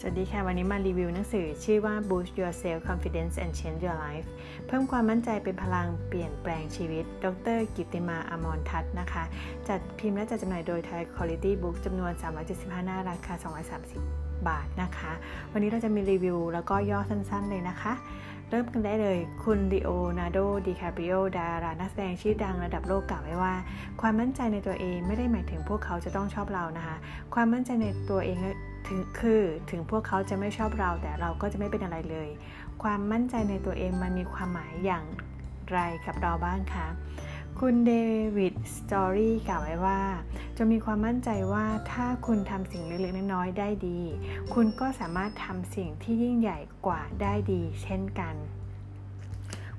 สวัสดีค่ะ วันนี้มารีวิวหนังสือชื่อว่า Boost Your Self Confidence and Change Your Life เพิ่มความมั่นใจเป็นพลังเปลี่ยนแปลงชีวิต ดร กิติมาอมรทัศน์นะคะ จัดพิมพ์และจัดจำหน่ายโดย Thai Quality Book จำนวน 375 หน้าราคา 230 บาทนะคะ วันนี้เราจะมีรีวิวแล้วก็ย่อสั้นๆเลยนะคะ เริ่มกันได้เลย คุณดิโอนาโด ดิคาปิโอ ดารานักแสดงชื่อดังระดับโลกกล่าวไว้ว่า ความมั่นใจในตัวเองไม่ได้หมายถึงพวกเขาจะต้องชอบเรานะคะ ความมั่นใจในตัวเอง ถึงคือถึงพวกเขาจะไม่ชอบเราแต่เราก็จะไม่เป็นอะไรเลย ความมั่นใจในตัวเองมันมีความหมายอย่างไรกับเราบ้างคะคุณเดวิดสตอรี่กล่าวไว้ว่า จะมีความมั่นใจว่าถ้าคุณทำสิ่งเล็กๆน้อยๆได้ดี คุณก็สามารถทำสิ่งที่ยิ่งใหญ่กว่าได้ดี เช่นกัน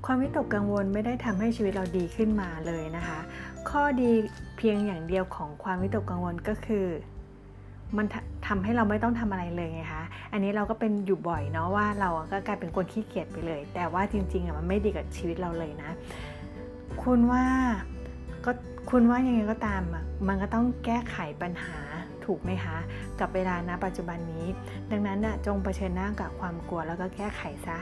ความวิตกกังวลไม่ได้ทำให้ชีวิตเราดีขึ้นมาเลยนะคะ ข้อดีเพียงอย่างเดียวของความวิตกกังวลก็คือ มัน ทำให้เราไม่ต้องทำอะไรเลยไงคะอันนี้เราก็เป็นอยู่บ่อยเนาะว่าเราก็กลายเป็นคนขี้เกียจไปเลย แต่ว่าจริงๆอะมันไม่ดีกับชีวิตเราเลยนะ คุณว่าก็คุณว่ายังไงก็ตามอะมันก็ต้องแก้ไขปัญหา ถูกไหมคะ กับเวลาณปัจจุบันนี้ ดังนั้นนะจงเผชิญหน้ากับความกลัวแล้วก็แก้ไขซะ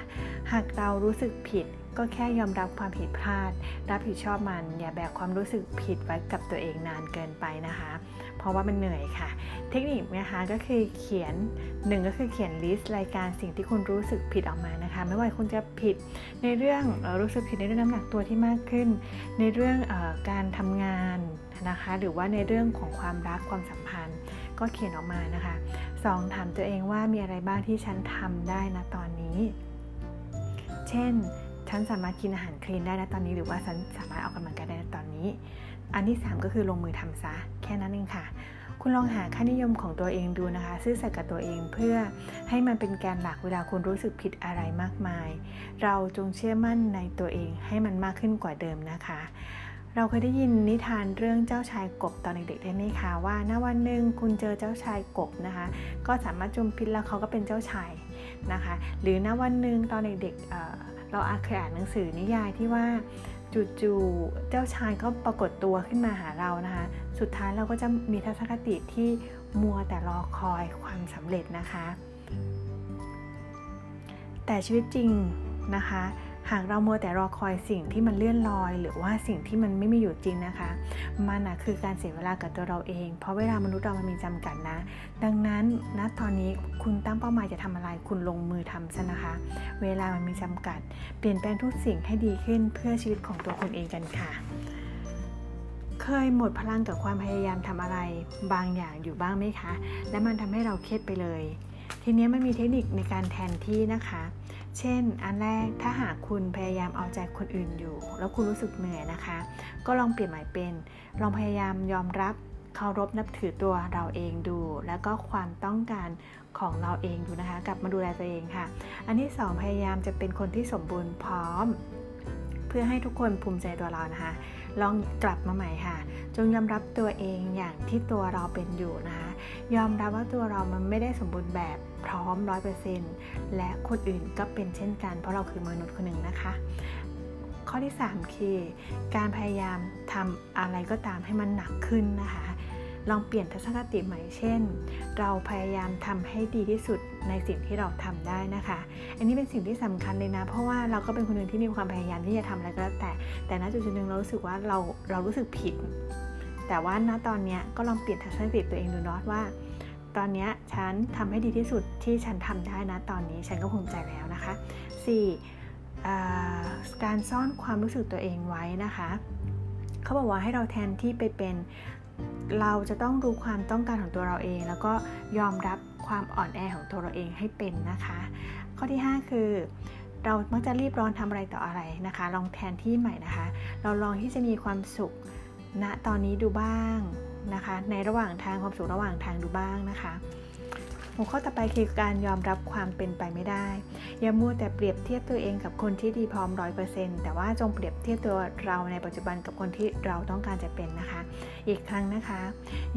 หากเรารู้สึกผิดก็แค่ยอมรับความผิดพลาด รับผิดชอบมัน อย่าแบกความรู้สึกผิดไว้กับตัวเองนานเกินไปนะคะ เพราะว่ามันเหนื่อยค่ะ เทคนิคนะคะก็คือเขียนหนึ่งก็คือเขียนลิสต์รายการสิ่งที่คุณรู้สึกผิดออกมานะคะ ไม่ว่าคุณจะผิดในเรื่องรู้สึกผิดในเรื่องน้ำหนักตัวที่มากขึ้น ในเรื่องอการทำงานนะคะ หรือว่าในเรื่องของความรักความสัมพันธ์ ก็เขียนออกมานะคะ 2. ถามตัวเองว่ามีอะไรบ้างที่ฉันทำได้นะตอนนี้ เช่น ฉันสามารถกินอาหารคลีนได้นะตอนนี้ หรือว่าฉันสามารถออกกำลังกายได้นะตอนนี้ อันที่ 3 ก็คือลงมือทำซะ แค่นั้นเองค่ะ คุณลองหาค่านิยมของตัวเองดูนะคะ ซื่อสัตย์กับตัวเองเพื่อให้มันเป็นแกนหลักเวลาคุณรู้สึกผิดอะไรมากมาย เราจงเชื่อมั่นในตัวเองให้มันมากขึ้นกว่าเดิมนะคะ เราเคยได้ยินนิทานเรื่องเจ้าชายกบตอนเด็กๆได้ไหมคะว่าณวันหนึ่งคุณเจอเจ้าชายกบนะคะ ก็สามารถจุมพิษแล้วเขาก็เป็นเจ้าชายนะคะ หรือณวันหนึ่งตอนเด็กๆเราอาเคยอ่านหนังสือนิยายที่ว่าจู่ๆเจ้าชายก็ปรากฏตัวขึ้นมาหาเรานะคะ สุดท้ายเราก็จะมีทัศนคติที่มัวแต่รอคอยความสำเร็จนะคะ แต่ชีวิตจริงนะคะ หากเราโมแต่รอคอยสิ่งที่มันเลื่อนลอย หรือว่าสิ่งที่มันไม่มีอยู่จริงนะคะ มันนะคือการเสียเวลากับตัวเราเอง เพราะเวลามนุษย์เรามันมีจำกัดนะ ดังนั้นณนะตอนนี้คุณตั้งเป้าหมายจะทำอะไร คุณลงมือทำซะนะคะ เวลามันมีจำกัด เปลี่ยนแปลงทุกสิ่งให้ดีขึ้นเพื่อชีวิตของตัวคุณเองกันค่ะเคยหมดพลังกับความพยายามทำอะไร บางอย่างอยู่บ้างไหมคะ และมันทำให้เราเครียดไปเลย ทีนี้มันมีเทคนิคในการแทนที่นะคะ เช่น อันแรกถ้าหากคุณพยายามเอาใจคนอื่นอยู่ แล้วคุณรู้สึกเหนื่อยนะคะ ก็ลองเปลี่ยนหม่เป็น ลองพยายามยอมรับเคารพนับถือตัวเราเองดู แล้วก็ความต้องการของเราเองดูนะคะ กลับมาดูแลตัวเองค่ะ อันที่ 2 พยายามจะเป็นคนที่สมบูรณ์พร้อม เพื่อให้ทุกคนภูมิใจตัวเรานะคะ ลองกลับมาใหม่ค่ะ จงยอมรับตัวเองอย่างที่ตัวเราเป็นอยู่นะคะ ยอมรับว่าตัวเรามันไม่ได้สมบูรณ์แบบพร้อมร้อยเปอร์เซ็นต์และคนอื่นก็เป็นเช่นกัน เพราะเราคือมนุษย์คนหนึ่งนะคะ ข้อที่ 3 คือ การพยายามทำอะไรก็ตามให้มันหนักขึ้นนะคะลองเปลี่ยนทัศนคติใหม่เช่น เราพยายามทำให้ดีที่สุดในสิ่งที่เราทำได้นะคะ อันนี้เป็นสิ่งที่สำคัญเลยนะ เพราะว่าเราก็เป็นคนหนึ่งที่มีความพยายามที่จะทำอะไรก็แล้วแต่ แต่ณจุดหนึ่งเรารู้สึกว่าเราเรารู้สึกผิด แต่ว่าณตอนนี้ก็ลองเปลี่ยนทัศนคติตัวเองดูเนาะว่า ตอนนี้ฉันทำให้ดีที่สุดที่ฉันทำได้นะตอนนี้ฉันก็ภูมิใจแล้วนะคะ 4. การซ่อนความรู้สึกตัวเองไว้นะคะ เขาบอกว่าให้เราแทนที่ไปเป็นเราจะต้องรู้ความต้องการของตัวเราเอง แล้วก็ยอมรับความอ่อนแอของตัวเราเองให้เป็นนะคะ ข้อที่ 5 คือ เรามักจะรีบร้อนทำอะไรต่ออะไรนะคะ ลองแทนที่ใหม่นะคะ เราลองที่จะมีความสุข ณนะตอนนี้ดูบ้างนะคะ ในระหว่างทางความสุขระหว่างทางดูบ้างนะคะหัวข้อต่อไปคือการยอมรับความเป็นไปไม่ได้ อย่ามัวแต่เปรียบเทียบตัวเองกับคนที่ดีพร้อมร้อยเปอร์เซ็นต์แต่ว่าจงเปรียบเทียบตัวเราในปัจจุบันกับคนที่เราต้องการจะเป็นนะคะ อีกครั้งนะคะ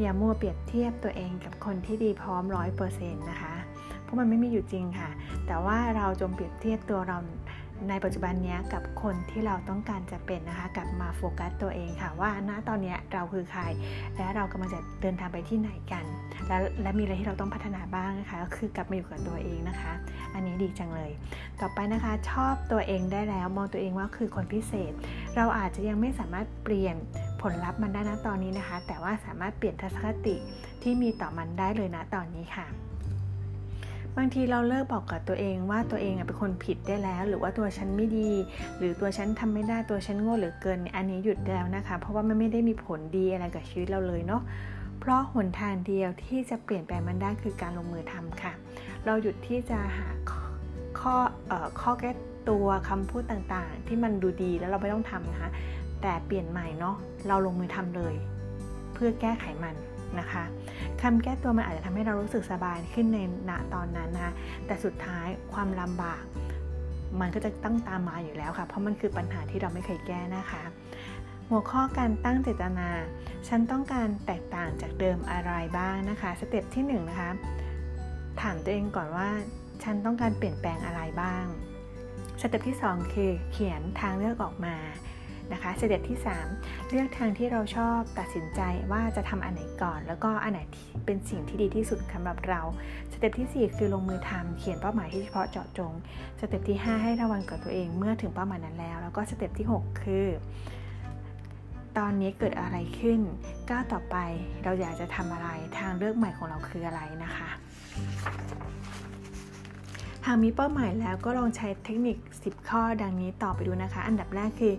อย่ามัวเปรียบเทียบตัวเองกับคนที่ดีพร้อมร้อยเปอร์เซ็นต์นะคะ เพราะมันไม่มีอยู่จริงค่ะ แต่ว่าเราจงเปรียบเทียบตัวเรา ในปัจจุบันนี้กับคนที่เราต้องการจะเป็นนะคะกลับมาโฟกัสตัวเองค่ะว่าณตอนนี้เราคือใคร และเรากำลังจะเดินทางไปที่ไหนกัน และและมีอะไรที่เราต้องพัฒนาบ้างนะคะก็คือกลับมาอยู่กับตัวเองนะคะ อันนี้ดีจังเลย ต่อไปนะคะชอบตัวเองได้แล้วมองตัวเองว่าคือคนพิเศษ เราอาจจะยังไม่สามารถเปลี่ยนผลลัพธ์มันได้นะตอนนี้นะคะ แต่ว่าสามารถเปลี่ยนทัศนคติที่มีต่อมันได้เลยนะตอนนี้ค่ะ บางทีเราเลิกบอกกับตัวเองว่าตัวเองเป็นคนผิดได้แล้ว หรือว่าตัวฉันไม่ดี หรือตัวฉันทำไม่ได้ตัวฉันโง่เหลือเกินอันนี้หยุดแล้วนะคะ เพราะว่ามันไม่ได้มีผลดีอะไรกับชีวิตเราเลยเนาะเพราะหนทางเดียวที่จะเปลี่ยนแปลงมันได้คือการลงมือทำค่ะ เราหยุดที่จะหาข้อข้อแก้ตัวคำพูดต่างๆ ที่มันดูดีแล้วเราไม่ต้องทำนะคะ แต่เปลี่ยนใหม่เนาะเราลงมือทำเลย เพื่อแก้ไขมัน นะคะคำแก้ตัวมันอาจจะทำให้เรารู้สึกสบายขึ้นในณตอนนั้นนะคะแต่สุดท้ายความลำบาก มันก็จะตั้งตามมาอยู่แล้วค่ะ เพราะมันคือปัญหาที่เราไม่เคยแก้นะคะ หัวข้อการตั้งเจตนา ฉันต้องการแตกต่างจากเดิมอะไรบ้างนะคะ step ที่1นะคะ ถามตัวเองก่อนว่า ฉันต้องการเปลี่ยนแปลงอะไรบ้าง step ที่ 2 คือเขียนทางเลือกออกมา นะคะ step ที่ 3 เลือกทางที่เราชอบตัดสินใจว่าจะทำอันไหนก่อน แล้วก็อันไหนเป็นสิ่งที่ดีที่สุดสำหรับเรา step ที่ 4 คือลงมือทำเขียนเป้าหมายที่เฉพาะเจาะจง step ที่ 5 ให้รางวัลกับตัวเองเมื่อถึงเป้าหมายนั้นแล้ว แล้วก็ step ที่ 6 คือตอนนี้เกิดอะไรขึ้น ก้าวต่อไปเราอยากจะทำอะไร ทางเลือกใหม่ของเราคืออะไรนะคะ หากมีเป้าหมายแล้วก็ลองใช้เทคนิค 10 ข้อดังนี้ต่อไปดูนะคะ อันดับแรกคือ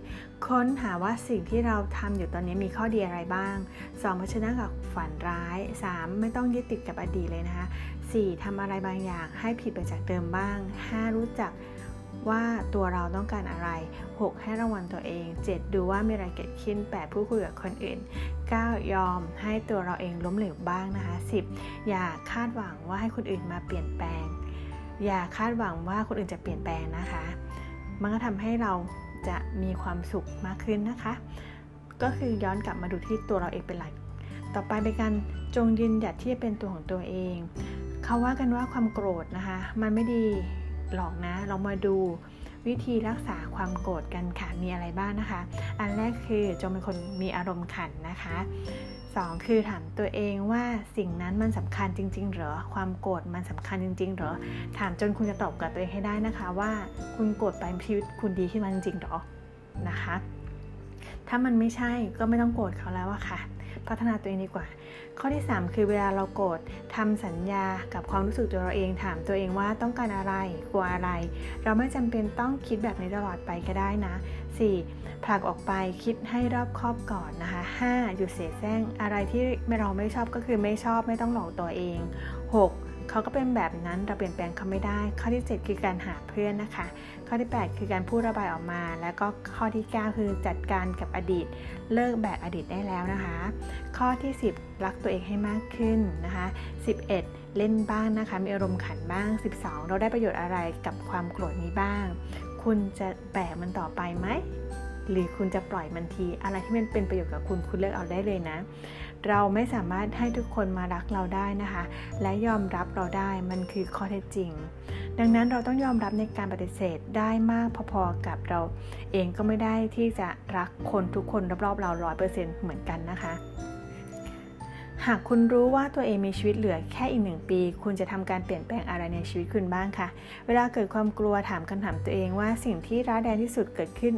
ค้นหาว่าสิ่งที่เราทำอยู่ตอนนี้มีข้อดีอะไรบ้าง 2. พัชนะกับฝันร้าย 3. ไม่ต้องยึดติดกับอดีตเลยนะคะ 4. ทำอะไรบางอย่างให้ผิดไปจากเดิมบ้าง 5. รู้จักว่าตัวเราต้องการอะไร 6. ให้รางวัลตัวเอง 7. ดูว่ามีอะไรเกิดขึ้น 8. พูดคุยกับคนอื่น 9. ยอมให้ตัวเราเองล้มเหลวบ้างนะคะ 10. อย่าคาดหวังว่าให้คนอื่นมาเปลี่ยนแปลง อย่าคาดหวังว่าคนอื่นจะเปลี่ยนแปลงนะคะ มันก็ทำให้เราจะมีความสุขมากขึ้นนะคะ ก็คือย้อนกลับมาดูที่ตัวเราเองเป็นหลัก ต่อไปเป็นการจงยืนหยัดที่จะเป็นตัวของตัวเอง เขาว่ากันว่าความโกรธนะคะ มันไม่ดีหรอกนะ เรามาดู วิธีรักษาความโกรธกันค่ะมีอะไรบ้างนะคะ อันแรกคือจงเป็นคนมีอารมณ์ขันนะคะ 2 คือถามตัวเองว่าสิ่งนั้นมันสำคัญจริงๆเหรอ ความโกรธมันสำคัญจริงๆเหรอ ถามจนคุณจะตอบกับตัวเองให้ได้นะคะ ว่าคุณโกรธไปชีวิตคุณดีขึ้นมาจริงๆหรอนะคะ ถ้ามันไม่ใช่ก็ไม่ต้องโกรธเขาแล้วอะค่ะ พัฒนาตัวเองดีกว่า ข้อที่ 3 คือเวลาเราโกรธทำสัญญากับความรู้สึกตัวเราเองถามตัวเองว่าต้องการอะไรกลัวอะไร เราไม่จำเป็นต้องคิดแบบนี้ตลอดไปก็ได้นะ 4. ผลักออกไปคิดให้รอบคอบก่อนนะคะ 5. หยุดเสียแซงอะไรที่เราไม่ชอบก็คือไม่ชอบไม่ต้องหลอกตัวเอง 6. เขาก็เป็นแบบนั้นเราเปลี่ยนแปลงเขาไม่ได้ ข้อที่ 7 คือการหาเพื่อนนะคะ ข้อที่ 8 คือการพูดระบายออกมา แล้วก็ข้อที่ 9 คือจัดการกับอดีต เลิกแบกอดีตได้แล้วนะคะ ข้อที่ 10 รักตัวเองให้มากขึ้นนะคะ 11เล่นบ้างนะคะ มีอารมณ์ขันบ้าง 12 เราได้ประโยชน์อะไรกับความโกรธนี้บ้าง คุณจะแบกมันต่อไปไหม หรือคุณจะปล่อยมันที อะไรที่มันเป็นประโยชน์กับคุณ คุณเลือกเอาได้เลยนะ เราไม่สามารถให้ทุกคนมารักเราได้นะคะ และยอมรับเราได้มันคือข้อเท็จจริง ดังนั้นเราต้องยอมรับในการปฏิเสธได้มากพอๆกับเรา เองก็ไม่ได้ที่จะรักคนทุกคนรอบๆเราร้อยเปอร์เซ็นต์เหมือนกันนะคะหากคุณรู้ว่าตัวเองมีชีวิตเหลือแค่อีกหนึ่งปี คุณจะทำการเปลี่ยนแปลงอะไรในชีวิตคุณบ้างคะ เวลาเกิดความกลัวถามคำถามตัวเองว่าสิ่งที่ร้ายแรงที่สุดเกิดขึ้น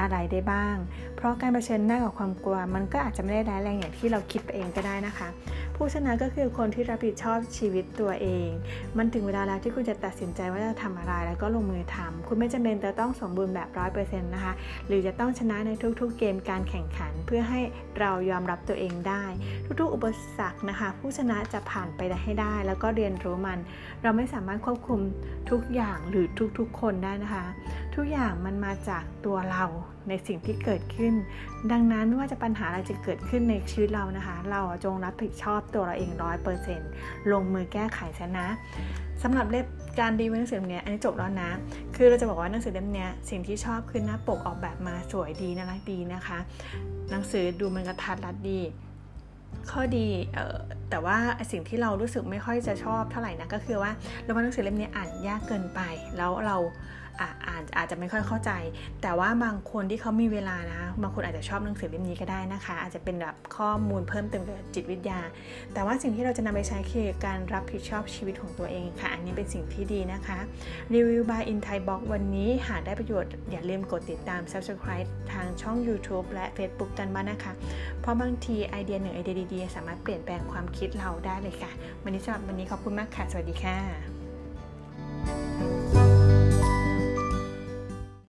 อะไรได้บ้าง เพราะการเผชิญหน้ากับความกลัว มันก็อาจจะไม่ได้ร้ายแรงอย่างที่เราคิดไปเองก็ได้นะคะ ผู้ชนะก็คือคนที่รับผิดชอบชีวิตตัวเอง มันถึงเวลาแล้วที่คุณจะตัดสินใจว่าจะทำอะไรแล้วก็ลงมือทำคุณไม่จำเป็นจะต้องสมบูรณ์แบบร้อยเปอร์เซ็นต์นะคะ หรือจะต้องชนะในทุกๆ เกมการแข่งขัน เพื่อให้เรายอมรับตัวเองได้ ทุกๆ อุปสรรคนะคะ ผู้ชนะจะผ่านไปได้ให้ได้ แล้วก็เรียนรู้มัน เราไม่สามารถควบคุมทุกอย่างหรือทุกๆ คนได้นะคะ ทุกอย่างมันมาจากตัวเราในสิ่งที่เกิดขึ้น ดังนั้นไม่ว่าจะปัญหาอะไรจะเกิดขึ้นในชีวิตเรานะคะ เราจงรับผิดชอบตัวเราเองร้อยเปอร์เซ็นต์ลงมือแก้ไขซะนะสำหรับเล่มการดีหนังสือเล่มนี้อันนี้จบแล้วนะ คือเราจะบอกว่าหนังสือเล่มนี้สิ่งที่ชอบคือหน้าปกออกแบบมาสวยดีน่ารักดีนะคะ หนังสือดูมันกระทัดรัดดีข้อดีแต่ว่าสิ่งที่เรารู้สึกไม่ค่อยจะชอบเท่าไหร่นะก็คือว่าเราว่าหนังสือเล่มนี้อ่านยากเกินไป แล้วเรา อ่านอาจจะไม่ค่อยเข้าใจ แต่ว่าบางคนที่เขามีเวลานะ บางคนอาจจะชอบหนังสือเล่มนี้ก็ได้นะคะ อาจจะเป็นแบบข้อมูลเพิ่มเติมเกี่ยวกับจิตวิทยา แต่ว่าสิ่งที่เราจะนำไปใช้คือการรับผิดชอบชีวิตของตัวเองค่ะ อันนี้เป็นสิ่งที่ดีนะคะรีวิว by in Thai Box วันนี้หากได้ประโยชน์อย่าลืมกดติดตาม subscribe ทางช่อง YouTube และ Facebook กันบ้างนะคะ เพราะบางทีไอเดียหนึ่งไอเดียดีๆสามารถเปลี่ยนแปลงความคิดเราได้เลยค่ะ วันนี้สำหรับวันนี้ขอบคุณมากค่ะ สวัสดีค่ะ